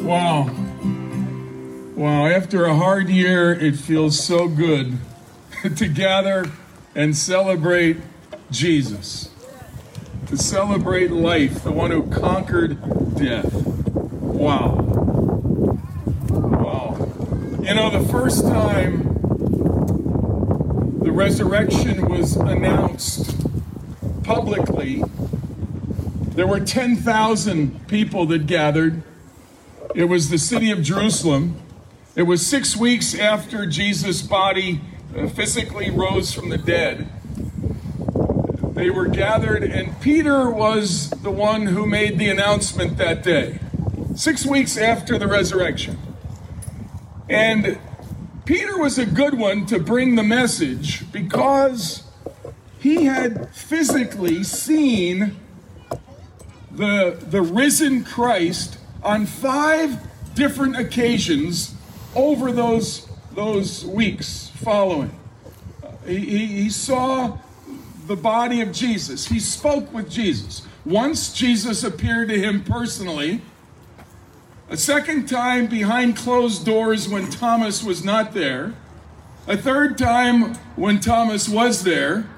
Wow. Wow. After a hard year, it feels so good to gather and celebrate Jesus, to celebrate life, the one who conquered death. Wow. Wow. You know, the first time the resurrection was announced publicly, there were 10,000 people that gathered. It was the city of Jerusalem. It was six weeks after Jesus' body uh, physically rose from the dead. They were gathered, and Peter was the one who made the announcement that day, six weeks after the resurrection. And Peter was a good one to bring the message because he had physically seen the, the risen Christ on five different occasions over those, those weeks following. Uh, he, he, he saw the body of Jesus, he spoke with Jesus. Once Jesus appeared to him personally. A second time behind closed doors when Thomas was not there. A third time when Thomas was there.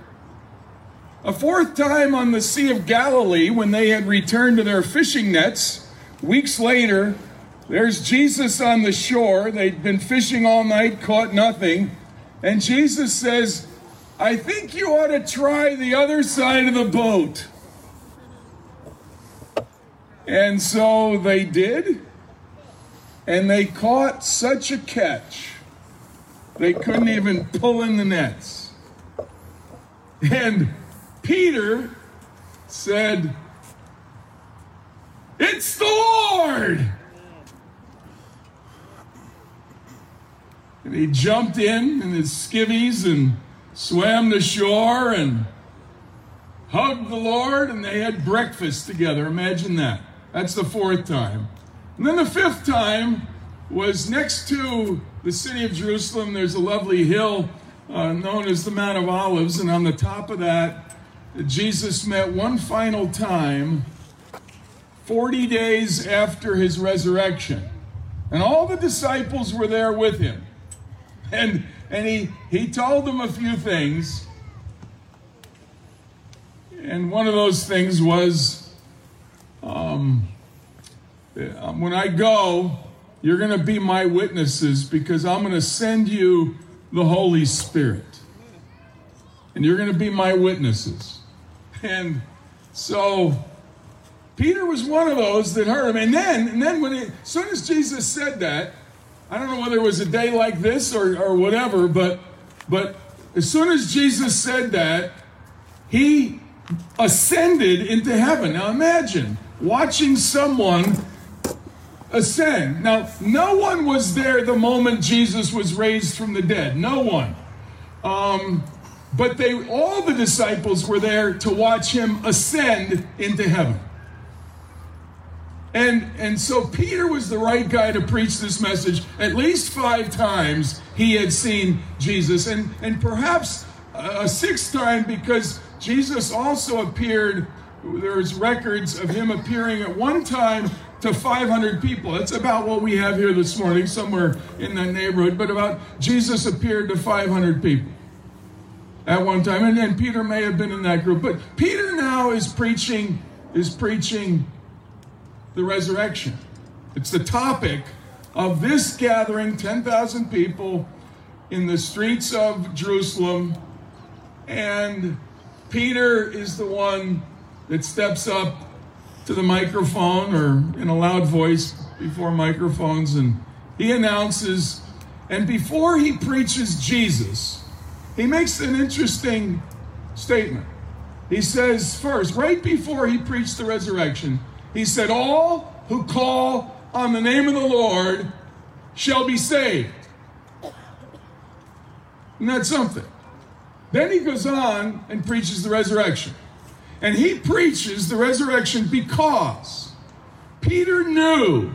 A fourth time on the Sea of Galilee when they had returned to their fishing nets. Weeks later, there's Jesus on the shore. They'd been fishing all night, caught nothing. And Jesus says, I think you ought to try the other side of the boat. And so they did. And they caught such a catch, they couldn't even pull in the nets. And Peter said, It's the Lord! And he jumped in in his skivvies and swam the shore and hugged the Lord, and they had breakfast together. Imagine that. That's the fourth time. And then the fifth time was next to the city of Jerusalem. There's a lovely hill uh, known as the Mount of Olives, and on the top of that, Jesus met one final time 40 days after his resurrection. And all the disciples were there with him. And, and he, he told them a few things. And one of those things was um, when I go, you're going to be my witnesses because I'm going to send you the Holy Spirit. And you're going to be my witnesses. And so Peter was one of those that heard him. And then, and then when as soon as Jesus said that, I don't know whether it was a day like this or, or whatever, but but as soon as Jesus said that, he ascended into heaven. Now imagine watching someone ascend. Now, no one was there the moment Jesus was raised from the dead. No one. Um, but they all the disciples were there to watch him ascend into heaven. And and so Peter was the right guy to preach this message. At least 5 times he had seen Jesus and and perhaps a sixth time because Jesus also appeared there's records of him appearing at one time to 500 people. That's about what we have here this morning, somewhere in that neighborhood. But about Jesus appeared to 500 people at one time, and, and Peter may have been in that group. But Peter now is preaching is preaching the resurrection. It's the topic of this gathering, 10,000 people in the streets of Jerusalem, and Peter is the one that steps up to the microphone or in a loud voice before microphones and he announces, and before he preaches Jesus, he makes an interesting statement. He says, first, right before he preached the resurrection, he said, All who call on the name of the Lord shall be saved. Isn't that something? Then he goes on and preaches the resurrection. And he preaches the resurrection because Peter knew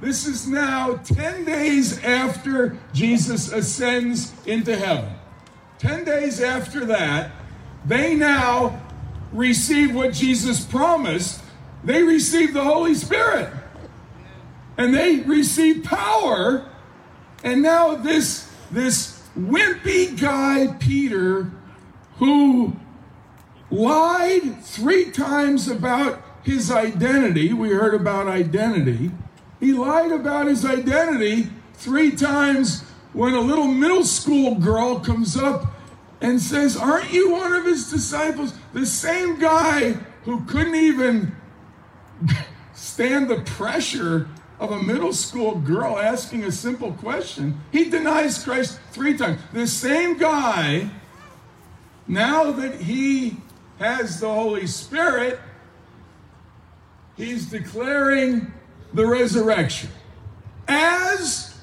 this is now 10 days after Jesus ascends into heaven. 10 days after that, they now receive what Jesus promised. They receive the Holy Spirit. and they received power. And now this, this wimpy guy, Peter, who lied three times about his identity. We heard about identity. He lied about his identity three times when a little middle school girl comes up and says, Aren't you one of his disciples? The same guy who couldn't even stand the pressure of a middle school girl asking a simple question. He denies Christ three times. The same guy, now that he has the Holy Spirit, he's declaring the resurrection as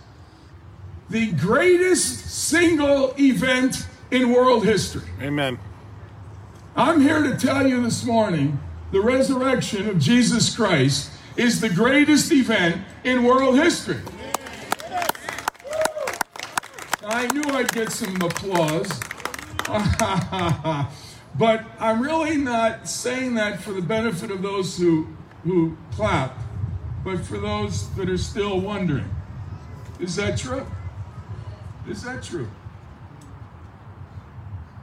the greatest single event in world history. Amen. I'm here to tell you this morning the resurrection of Jesus Christ is the greatest event in world history. I knew I'd get some applause. but I'm really not saying that for the benefit of those who, who clap, but for those that are still wondering. Is that true? Is that true?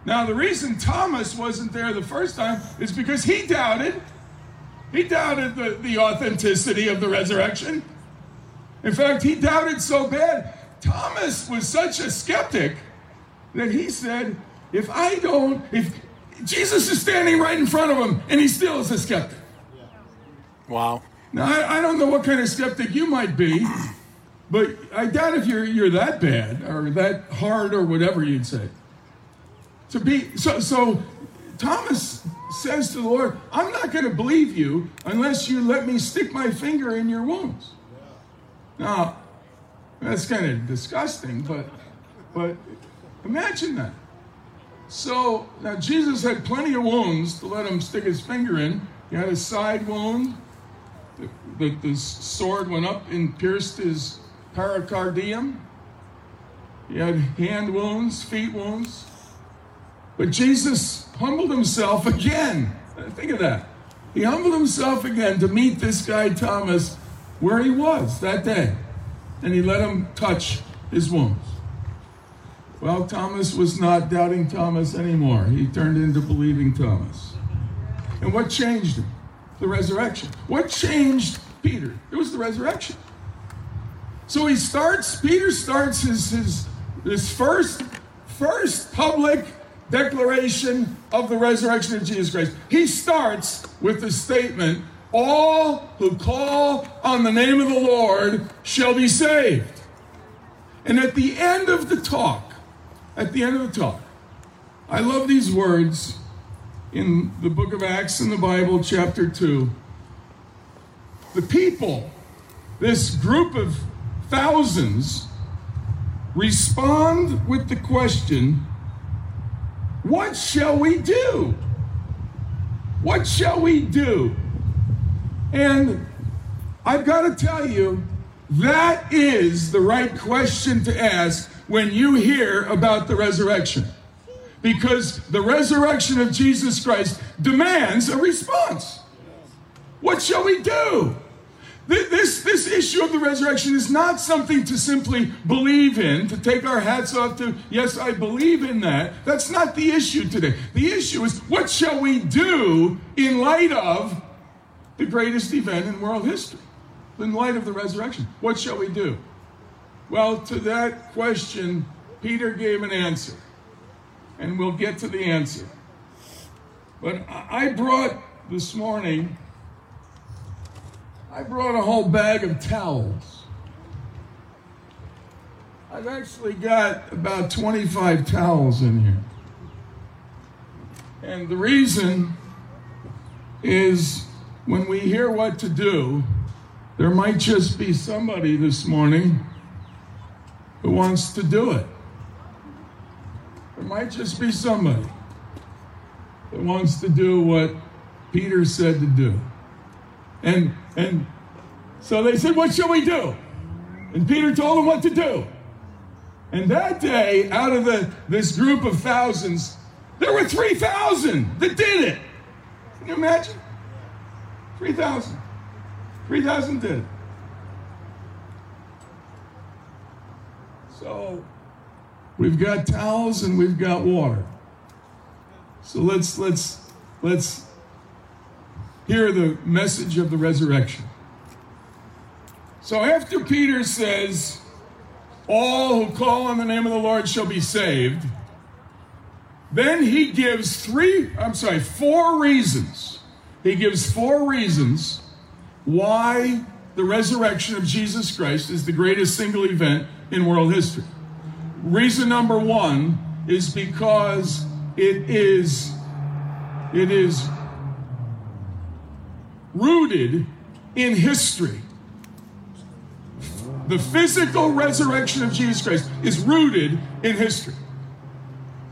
Now, the reason Thomas wasn't there the first time is because he doubted. He doubted the, the authenticity of the resurrection. In fact, he doubted so bad. Thomas was such a skeptic that he said, if I don't, if Jesus is standing right in front of him and he still is a skeptic. Wow. Now, I, I don't know what kind of skeptic you might be, but I doubt if you're, you're that bad or that hard or whatever you'd say. To be so so Thomas says to the Lord, I'm not going to believe you unless you let me stick my finger in your wounds. Now, that's kind of disgusting, but but imagine that. So now Jesus had plenty of wounds to let him stick his finger in. He had a side wound. The, the, the sword went up and pierced his pericardium. He had hand wounds, feet wounds. But Jesus humbled himself again. Think of that. He humbled himself again to meet this guy Thomas where he was that day. And he let him touch his wounds. Well, Thomas was not doubting Thomas anymore. He turned into believing Thomas. And what changed him? The resurrection. What changed Peter? It was the resurrection. So he starts, Peter starts his, his, his first, first public declaration of the resurrection of Jesus Christ. He starts with the statement, All who call on the name of the Lord shall be saved. And at the end of the talk, at the end of the talk, I love these words in the book of Acts in the Bible, chapter 2. The people, this group of thousands, respond with the question, what shall we do? What shall we do? And I've got to tell you, that is the right question to ask when you hear about the resurrection. Because the resurrection of Jesus Christ demands a response. What shall we do? This, this issue of the resurrection is not something to simply believe in, to take our hats off to, yes, I believe in that. That's not the issue today. The issue is what shall we do in light of the greatest event in world history? In light of the resurrection, what shall we do? Well, to that question, Peter gave an answer, and we'll get to the answer. But I brought this morning I brought a whole bag of towels. I've actually got about 25 towels in here. And the reason is when we hear what to do, there might just be somebody this morning who wants to do it. There might just be somebody that wants to do what Peter said to do. And and so they said, What shall we do? And Peter told them what to do. And that day, out of the, this group of thousands, there were 3,000 that did it. Can you imagine? 3,000. 3,000 did it. So we've got towels and we've got water. So let's let's let's hear the message of the resurrection. So after Peter says, All who call on the name of the Lord shall be saved, then he gives three, I'm sorry, four reasons. He gives four reasons why the resurrection of Jesus Christ is the greatest single event in world history. Reason number one is because it is it is rooted in history. The physical resurrection of Jesus Christ is rooted in history.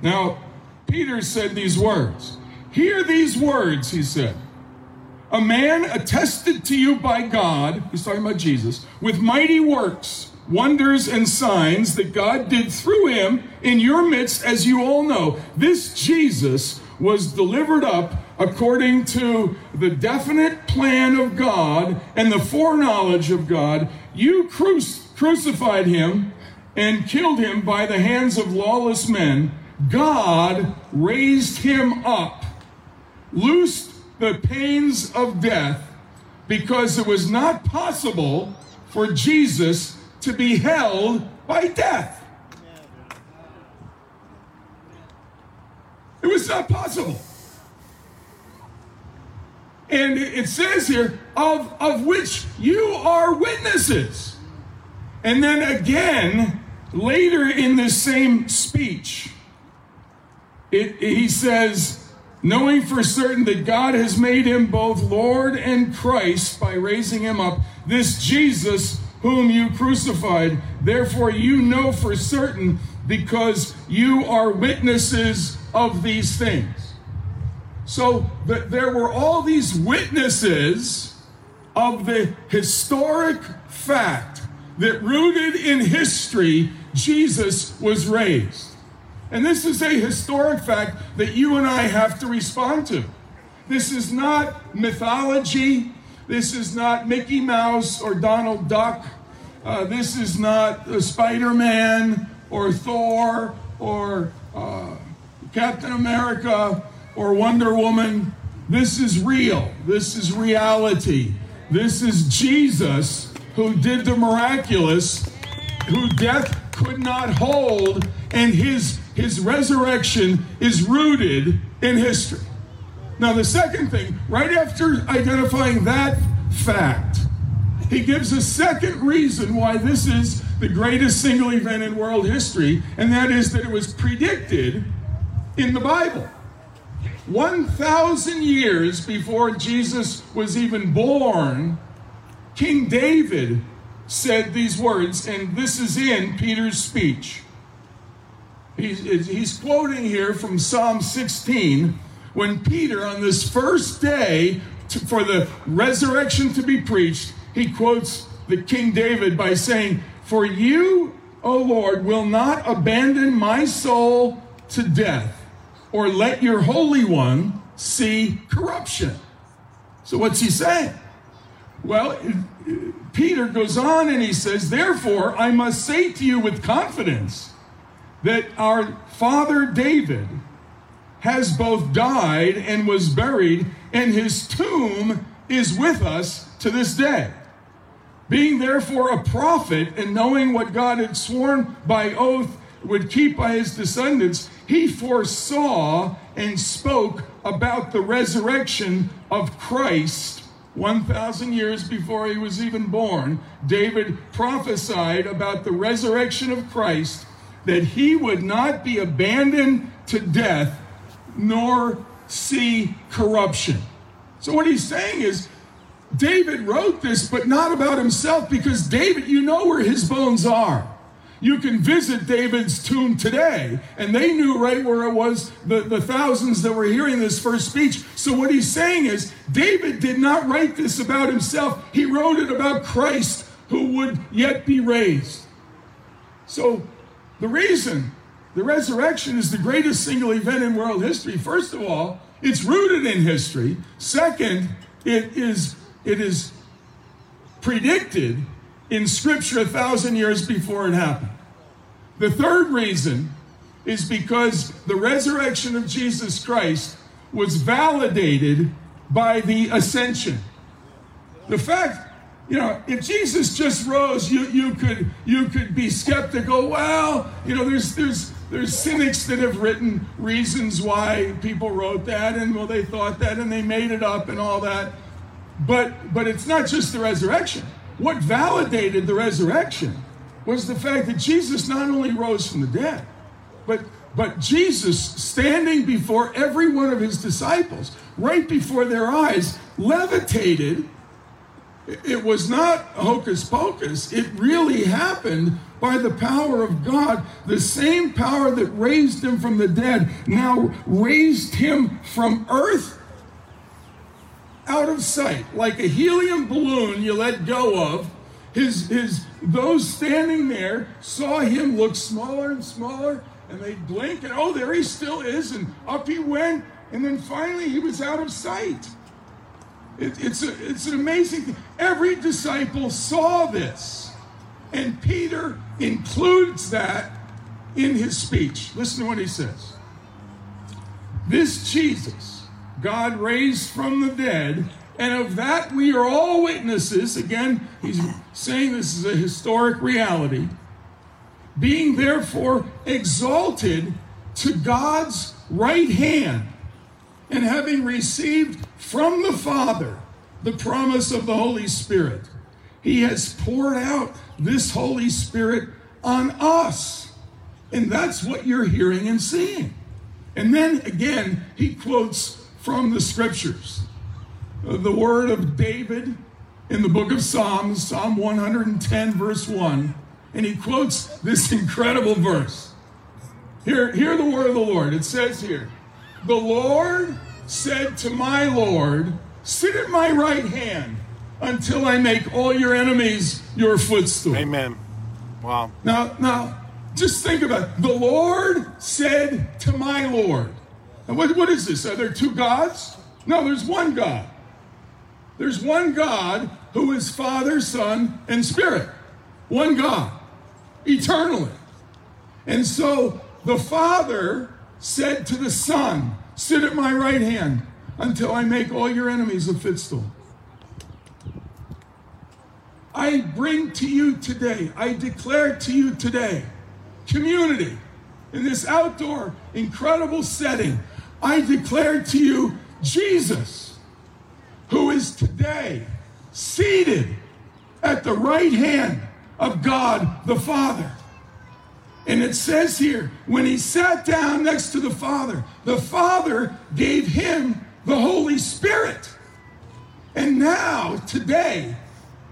Now, Peter said these words. Hear these words, he said. A man attested to you by God, he's talking about Jesus, with mighty works, wonders, and signs that God did through him in your midst, as you all know. This Jesus was delivered up according to the definite plan of God and the foreknowledge of God. You cru- crucified him and killed him by the hands of lawless men. God raised him up, loosed the pains of death, because it was not possible for Jesus to be held by death. It was not possible. And it says here, of, of which you are witnesses. And then again, later in this same speech, it, he says, knowing for certain that God has made him both Lord and Christ by raising him up, this Jesus whom you crucified. Therefore, you know for certain because you are witnesses of these things. So th- there were all these witnesses of the historic fact that rooted in history, Jesus was raised. And this is a historic fact that you and I have to respond to. This is not mythology. This is not Mickey Mouse or Donald Duck. Uh, this is not uh, Spider Man or Thor or uh, Captain America or Wonder Woman. This is real. This is reality. This is Jesus who did the miraculous, who death could not hold, and his, his resurrection is rooted in history. Now, the second thing, right after identifying that fact, he gives a second reason why this is the greatest single event in world history, and that is that it was predicted in the Bible. 1,000 years before Jesus was even born, King David said these words, and this is in Peter's speech. He's, he's quoting here from Psalm 16 when Peter, on this first day to, for the resurrection to be preached, he quotes the King David by saying, For you, O Lord, will not abandon my soul to death or let your Holy One see corruption. So, what's he saying? Well, uh, Peter goes on and he says, Therefore, I must say to you with confidence that our father David has both died and was buried, and his tomb is with us to this day. Being therefore a prophet and knowing what God had sworn by oath would keep by his descendants, he foresaw and spoke about the resurrection of Christ 1,000 years before he was even born. David prophesied about the resurrection of Christ, that he would not be abandoned to death nor see corruption. So, what he's saying is, David wrote this, but not about himself, because David, you know where his bones are. You can visit David's tomb today, and they knew right where it was, the, the thousands that were hearing this first speech. So, what he's saying is, David did not write this about himself, he wrote it about Christ who would yet be raised. So, the reason the resurrection is the greatest single event in world history, first of all, it's rooted in history. Second, it is, it is predicted in Scripture a thousand years before it happened. The third reason is because the resurrection of Jesus Christ was validated by the ascension. The fact, you know, if Jesus just rose, you, you could you could be skeptical. Well, you know, there's there's there's cynics that have written reasons why people wrote that, and well, they thought that, and they made it up, and all that. But but it's not just the resurrection. What validated the resurrection was the fact that Jesus not only rose from the dead, but but Jesus standing before every one of his disciples, right before their eyes, levitated. It was not hocus pocus. It really happened by the power of God. The same power that raised him from the dead now raised him from earth out of sight, like a helium balloon you let go of. His, his, those standing there saw him look smaller and smaller, and they blink, and oh, there he still is, and up he went, and then finally he was out of sight. It, it's, a, it's an amazing thing. Every disciple saw this, and Peter includes that in his speech. Listen to what he says. This Jesus, God raised from the dead, and of that we are all witnesses. Again, he's saying this is a historic reality. Being therefore exalted to God's right hand, and having received from the Father the promise of the Holy Spirit, he has poured out this Holy Spirit on us. And that's what you're hearing and seeing. And then again, he quotes from the scriptures. Uh, the word of David in the book of Psalms, Psalm 110, verse 1, and he quotes this incredible verse. Hear, hear the word of the Lord. It says here, The Lord said to my Lord, Sit at my right hand until I make all your enemies your footstool. Amen. Wow. Now, now, just think about it. The Lord said to my Lord. And what, what is this? Are there two gods? No, there's one God. There's one God who is Father, Son, and Spirit. One God, eternally. And so the Father said to the Son, Sit at my right hand until I make all your enemies a footstool. I bring to you today, I declare to you today, community, in this outdoor, incredible setting, I declare to you Jesus, who is today seated at the right hand of God the Father. And it says here, when he sat down next to the Father, the Father gave him the Holy Spirit. And now, today,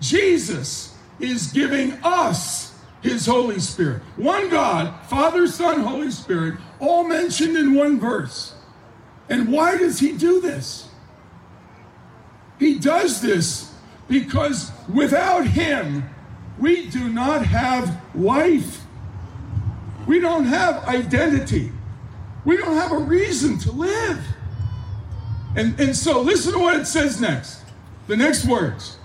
Jesus is giving us his Holy Spirit. One God, Father, Son, Holy Spirit, all mentioned in one verse. And why does he do this? He does this because without him, we do not have life. We don't have identity. We don't have a reason to live. And, and so listen to what it says next. The next words.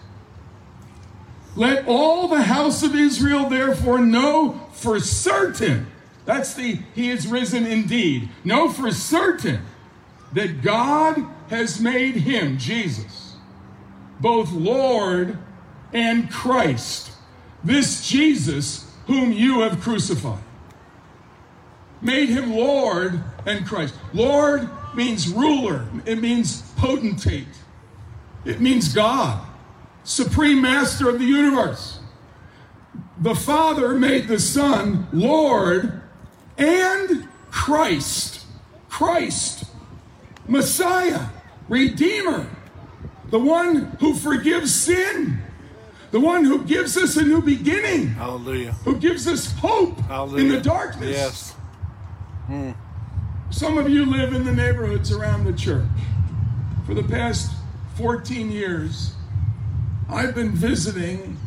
Let all the house of Israel therefore know for certain, that's the he is risen indeed, know for certain that God has made him, Jesus, both Lord and Christ, this Jesus whom you have crucified. Made him Lord and Christ. Lord means ruler, it means potentate, it means God, supreme master of the universe. The Father made the Son Lord and Christ. Christ Messiah, Redeemer, the one who forgives sin, the one who gives us a new beginning, Hallelujah. who gives us hope Hallelujah. in the darkness. Yes. Hmm. Some of you live in the neighborhoods around the church. For the past 14 years, I've been visiting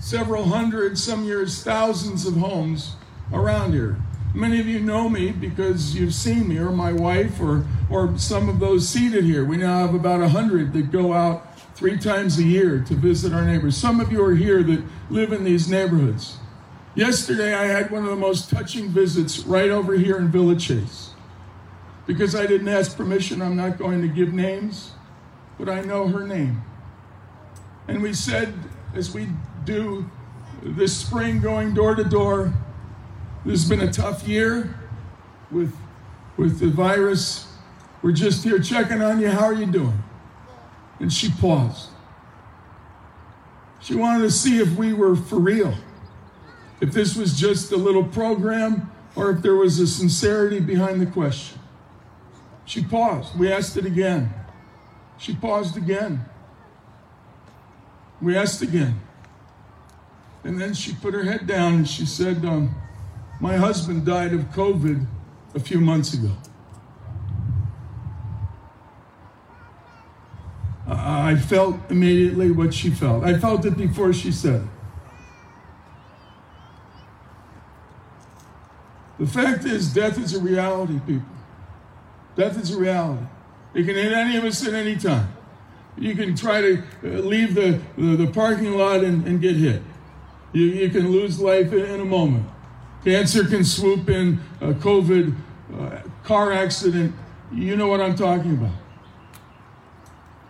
several hundred, some years thousands of homes around here. Many of you know me because you've seen me, or my wife, or, or some of those seated here. We now have about 100 that go out three times a year to visit our neighbors. Some of you are here that live in these neighborhoods. Yesterday, I had one of the most touching visits right over here in Villa Chase. Because I didn't ask permission, I'm not going to give names, but I know her name. And we said, as we do this spring going door to door, this has been a tough year with, with the virus. We're just here checking on you. How are you doing? And she paused. She wanted to see if we were for real, if this was just a little program, or if there was a sincerity behind the question. She paused. We asked it again. She paused again. We asked again. And then she put her head down and she said, um, My husband died of COVID a few months ago. I felt immediately what she felt. I felt it before she said it. The fact is, death is a reality, people. Death is a reality. It can hit any of us at any time. You can try to uh, leave the, the, the parking lot and, and, get hit. You, you can lose life in, in, a moment. Cancer can swoop in, COVID, uh, car accident. You know what I'm talking about.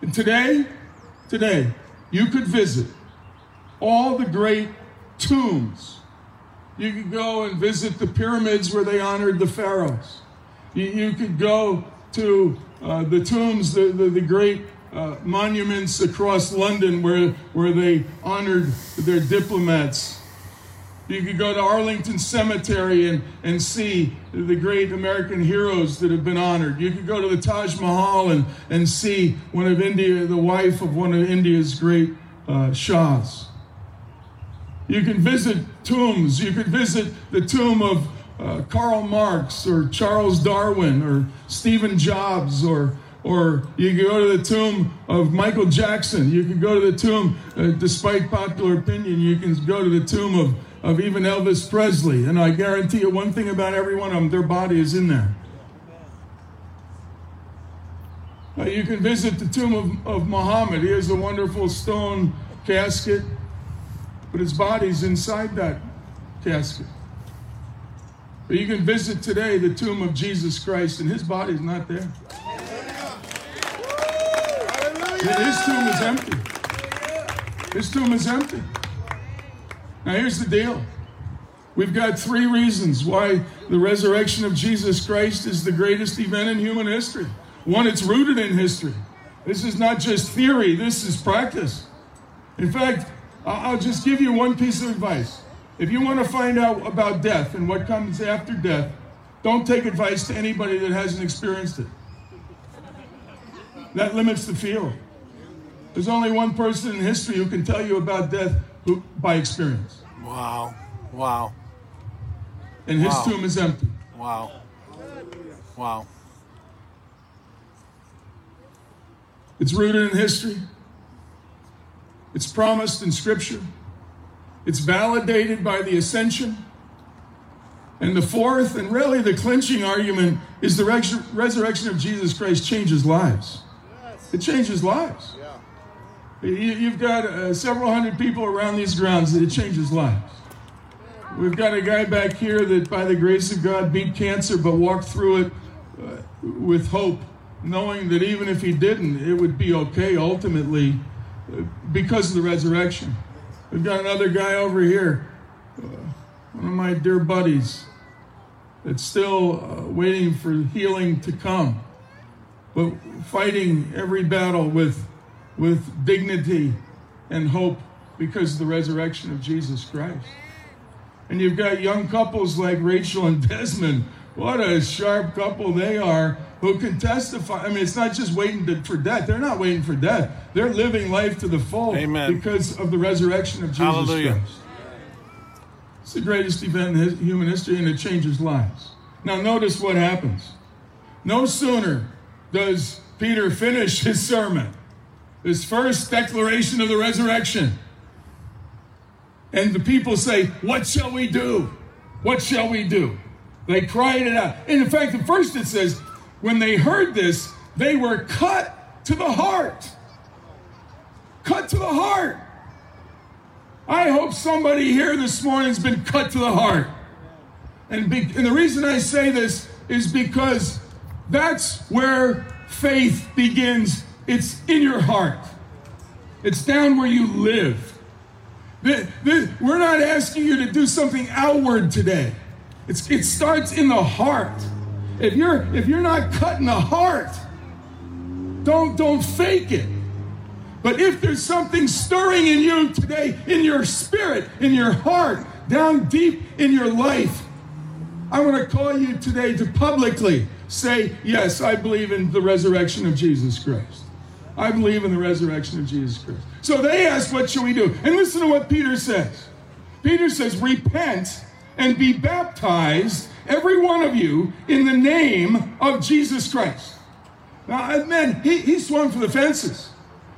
And today, today, you could visit all the great tombs. You could go and visit the pyramids where they honored the pharaohs. You, you could go to uh, the tombs, the, the, the great uh, monuments across London where, where they honored their diplomats. You could go to Arlington Cemetery and, and see the great American heroes that have been honored. You could go to the Taj Mahal and, and see one of India, the wife of one of India's great uh, Shahs. You can visit tombs. You could visit the tomb of uh, Karl Marx or Charles Darwin or Stephen Jobs or or you can go to the tomb of Michael Jackson. You can go to the tomb, uh, despite popular opinion, you can go to the tomb of, of even Elvis Presley. And I guarantee you one thing about every one of them their body is in there. Uh, you can visit the tomb of, of Muhammad. He has a wonderful stone casket, but his body's inside that casket. But you can visit today the tomb of Jesus Christ, and his body's not there. His tomb is empty. His tomb is empty. Now, here's the deal. We've got three reasons why the resurrection of Jesus Christ is the greatest event in human history. One, it's rooted in history. This is not just theory, this is practice. In fact, I'll just give you one piece of advice. If you want to find out about death and what comes after death, don't take advice to anybody that hasn't experienced it. That limits the field. There's only one person in history who can tell you about death by experience. Wow. Wow. And his wow. tomb is empty. Wow. Wow. It's rooted in history. It's promised in Scripture. It's validated by the ascension. And the fourth, and really the clinching argument, is the res- resurrection of Jesus Christ changes lives. It changes lives. You, have got uh, several hundred people around these grounds that it changes lives. We've got a guy back here that, by the grace of God, beat cancer but walked through it uh, with hope, knowing that even if he didn't, it would be okay ultimately uh, because of the resurrection. We've got another guy over here, uh, one of my dear buddies, that's still uh, waiting for healing to come, but fighting every battle with, with dignity and hope because of the resurrection of Jesus Christ. And you've got young couples like Rachel and Desmond. What a sharp couple they are who can testify. I mean, it's not just waiting to, for death. They're not waiting for death. They're living life to the full Amen. because of the resurrection of Jesus Hallelujah. Christ. It's the greatest event in human history, and it changes lives. Now, notice what happens. No sooner does Peter finish his sermon, his first declaration of the resurrection, and the people say, What shall we do? What shall we do? They cried it out. And in fact, the first it says, when they heard this, they were cut to the heart. Cut to the heart. I hope somebody here this morning has been cut to the heart. And, be, and the reason I say this is because that's where faith begins. It's in your heart, it's down where you live. The- the- we're not asking you to do something outward today. It's, it starts in the heart. If you're if you're not cutting the heart, don't don't fake it. But if there's something stirring in you today, in your spirit, in your heart, down deep in your life, I want to call you today to publicly say, Yes, I believe in the resurrection of Jesus Christ. I believe in the resurrection of Jesus Christ. So they ask, What shall we do? And listen to what Peter says. Peter says, Repent and be baptized, every one of you, in the name of Jesus Christ. Now, man, he, he swung for the fences.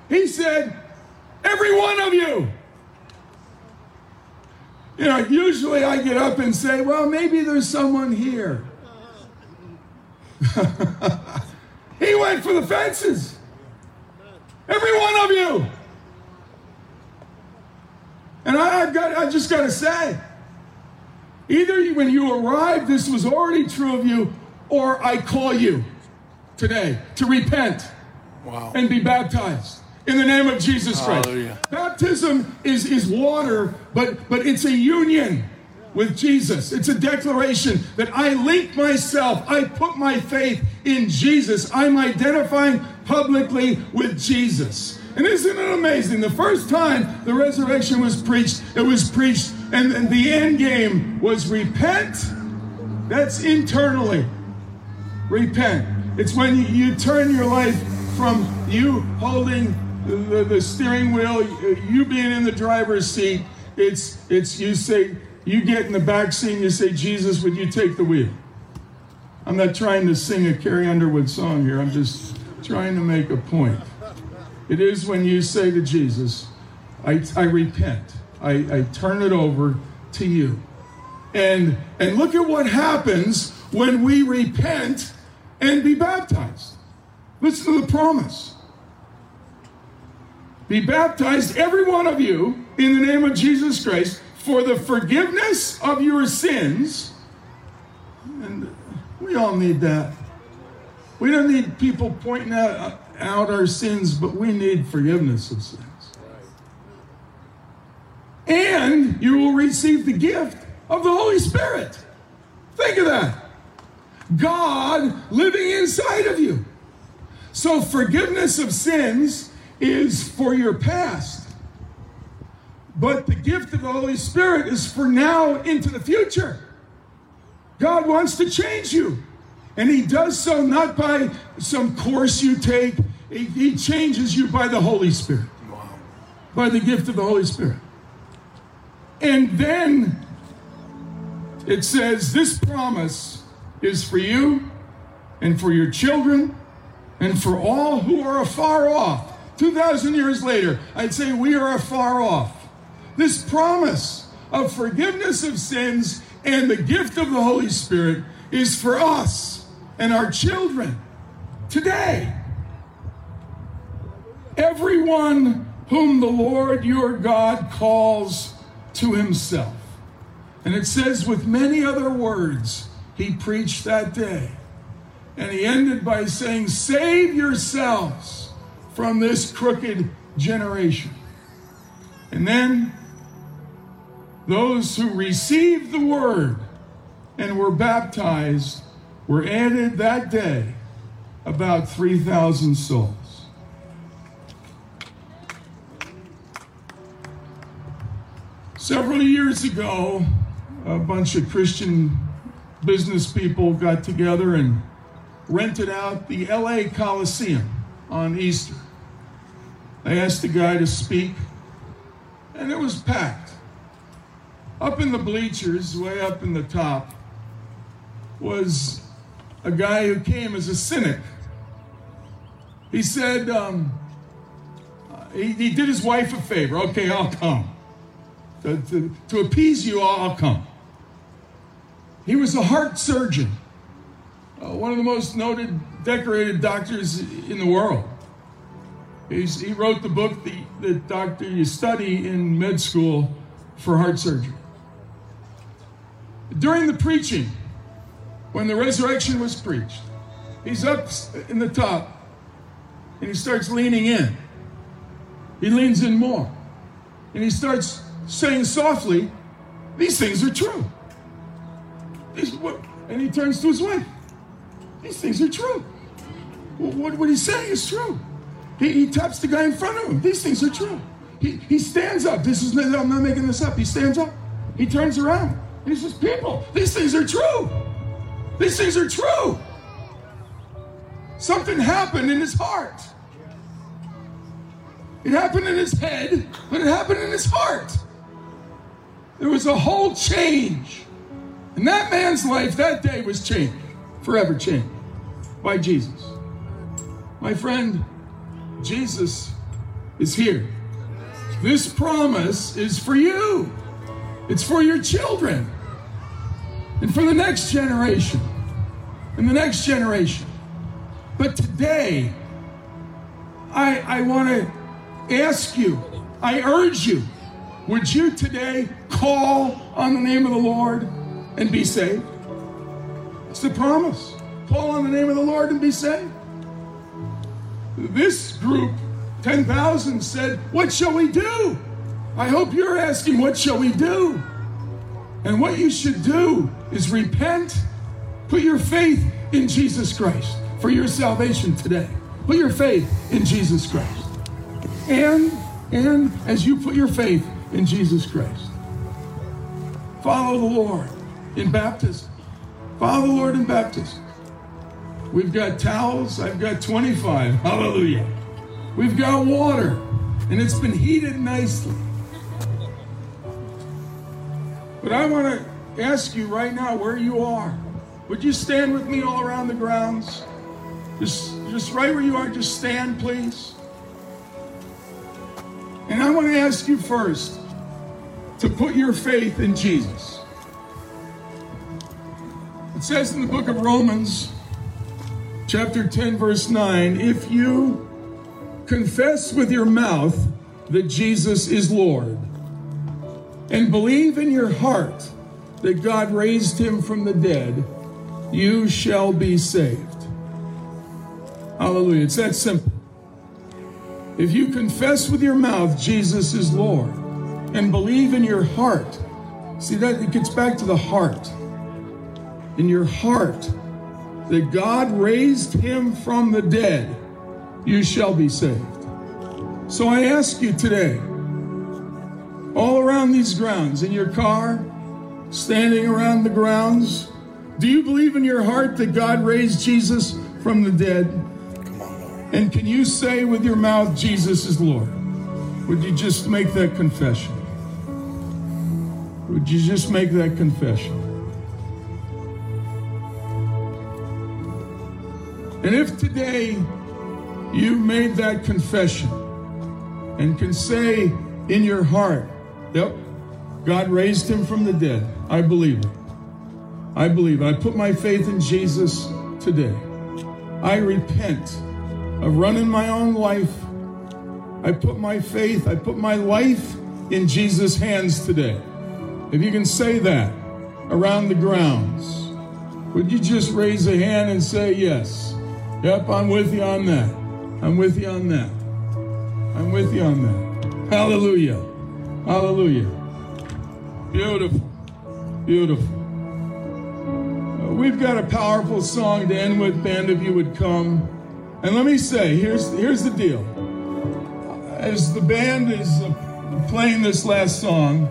He said, Every one of you. You know, usually I get up and say, Well, maybe there's someone here. he went for the fences. Every one of you. And I, I've got, I just got to say, either when you arrived, this was already true of you, or I call you today to repent Wow. and be baptized in the name of Jesus Christ. Hallelujah. Baptism is, is water, but, but it's a union with Jesus. It's a declaration that I link myself, I put my faith in Jesus. I'm identifying publicly with Jesus. And isn't it amazing? The first time the resurrection was preached, it was preached, and, the end game was repent. That's internally repent. It's when you, turn your life from you holding the, the steering wheel, you being in the driver's seat. It's it's you say you get in the back seat and you say, Jesus, would you take the wheel? I'm not trying to sing a Carrie Underwood song here. I'm just trying to make a point. It is when you say to Jesus, I, I repent. I, I turn it over to you. And and look at what happens when we repent and be baptized. Listen to the promise. Be baptized, every one of you, in the name of Jesus Christ, for the forgiveness of your sins. And we all need that. We don't need people pointing out, out our sins, but we need forgiveness of sins. And you will receive the gift of the Holy Spirit. Think of that. God living inside of you. So, forgiveness of sins is for your past. But the gift of the Holy Spirit is for now into the future. God wants to change you. And He does so not by some course you take, He, he changes you by the Holy Spirit, Wow. by the gift of the Holy Spirit. And then it says, This promise is for you and for your children and for all who are afar off. 2,000 years later, I'd say we are afar off. This promise of forgiveness of sins and the gift of the Holy Spirit is for us and our children today. Everyone whom the Lord your God calls to himself. And it says, with many other words, he preached that day. And he ended by saying, Save yourselves from this crooked generation. And then those who received the word and were baptized were added that day about 3,000 souls. Several years ago, a bunch of Christian business people got together and rented out the LA Coliseum on Easter. They asked a guy to speak, and it was packed. Up in the bleachers, way up in the top, was a guy who came as a cynic. He said, um, he, he did his wife a favor. Okay, I'll come. To, to, to appease you, I'll come. He was a heart surgeon, uh, one of the most noted, decorated doctors in the world. He's, he wrote the book that, that doctor you study in med school for heart surgery. During the preaching, when the resurrection was preached, he's up in the top and he starts leaning in. He leans in more and he starts saying softly, These things are true. These, what, and he turns to his wife. These things are true. What, what he's saying is true. He, he taps the guy in front of him. These things are true. He, he stands up. This is I'm not making this up. He stands up. He turns around. And he says, People, these things are true. These things are true. Something happened in his heart. It happened in his head, but it happened in his heart. There was a whole change. And that man's life that day was changed, forever changed by Jesus. My friend, Jesus is here. This promise is for you, it's for your children, and for the next generation, and the next generation. But today, I, I want to ask you, I urge you, would you today call on the name of the Lord and be saved? It's the promise. Call on the name of the Lord and be saved. This group, 10,000, said, What shall we do? I hope you're asking, What shall we do? And what you should do is repent, put your faith in Jesus Christ for your salvation today. Put your faith in Jesus Christ. And and as you put your faith in Jesus Christ, follow the Lord in baptism. Follow the Lord in baptism. We've got towels. I've got 25. Hallelujah. We've got water, and it's been heated nicely. But I want to ask you right now where you are. Would you stand with me all around the grounds? Just, just right where you are, just stand, please. And I want to ask you first to put your faith in Jesus. It says in the book of Romans, chapter 10, verse 9 if you confess with your mouth that Jesus is Lord and believe in your heart that God raised him from the dead, you shall be saved. Hallelujah. It's that simple. If you confess with your mouth Jesus is Lord and believe in your heart, see that it gets back to the heart. In your heart, that God raised him from the dead, you shall be saved. So I ask you today, all around these grounds, in your car, standing around the grounds, do you believe in your heart that God raised Jesus from the dead? Come on, Lord. And can you say with your mouth, Jesus is Lord? Would you just make that confession? Would you just make that confession? And if today you made that confession and can say in your heart, Yep, God raised him from the dead, I believe it. I believe. I put my faith in Jesus today. I repent of running my own life. I put my faith, I put my life in Jesus' hands today. If you can say that around the grounds, would you just raise a hand and say yes? Yep, I'm with you on that. I'm with you on that. I'm with you on that. Hallelujah. Hallelujah. Beautiful. Beautiful. Uh, we've got a powerful song to end with, band, if you would come. And let me say, here's, here's the deal. As the band is uh, playing this last song,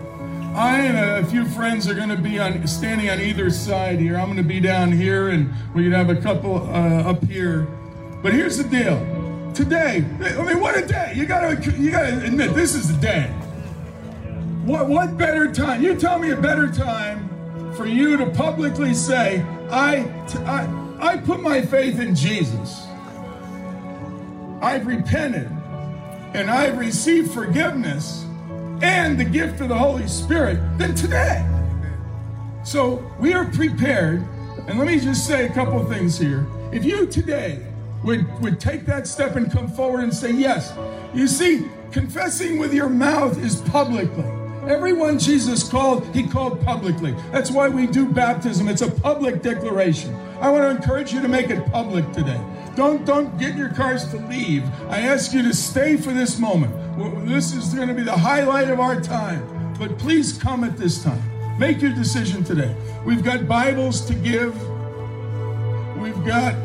I and a few friends are going to be on standing on either side here. I'm going to be down here, and we can have a couple uh, up here. But here's the deal: today, I mean, what a day! You got to you got to admit this is the day. What what better time? You tell me a better time for you to publicly say, I I, I put my faith in Jesus. I've repented, and I've received forgiveness and the gift of the Holy Spirit than today. So we are prepared. And let me just say a couple things here. If you today would, would take that step and come forward and say, Yes, you see, confessing with your mouth is publicly. Everyone Jesus called, he called publicly. That's why we do baptism. It's a public declaration. I want to encourage you to make it public today. Don't don't get in your cars to leave. I ask you to stay for this moment. This is going to be the highlight of our time. But please come at this time. Make your decision today. We've got Bibles to give. We've got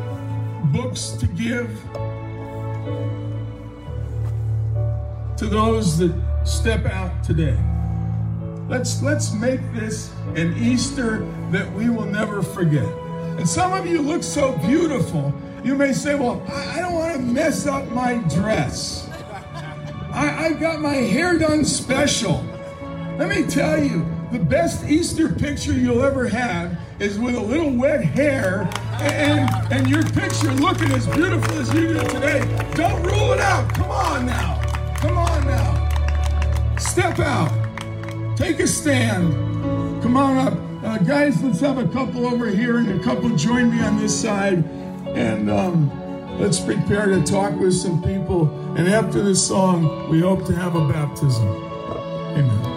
books to give to those that step out today. Let's let's make this an Easter that we will never forget. And some of you look so beautiful. You may say, "Well, I, don't want to mess up my dress. I, I got my hair done special." Let me tell you, the best Easter picture you'll ever have is with a little wet hair and and your picture looking as beautiful as you do today. Don't rule it out. Come on now. Come on now. Step out. Take a stand. Come on up. Uh, guys, let's have a couple over here and a couple join me on this side. And um, let's prepare to talk with some people. And after this song, we hope to have a baptism. Amen.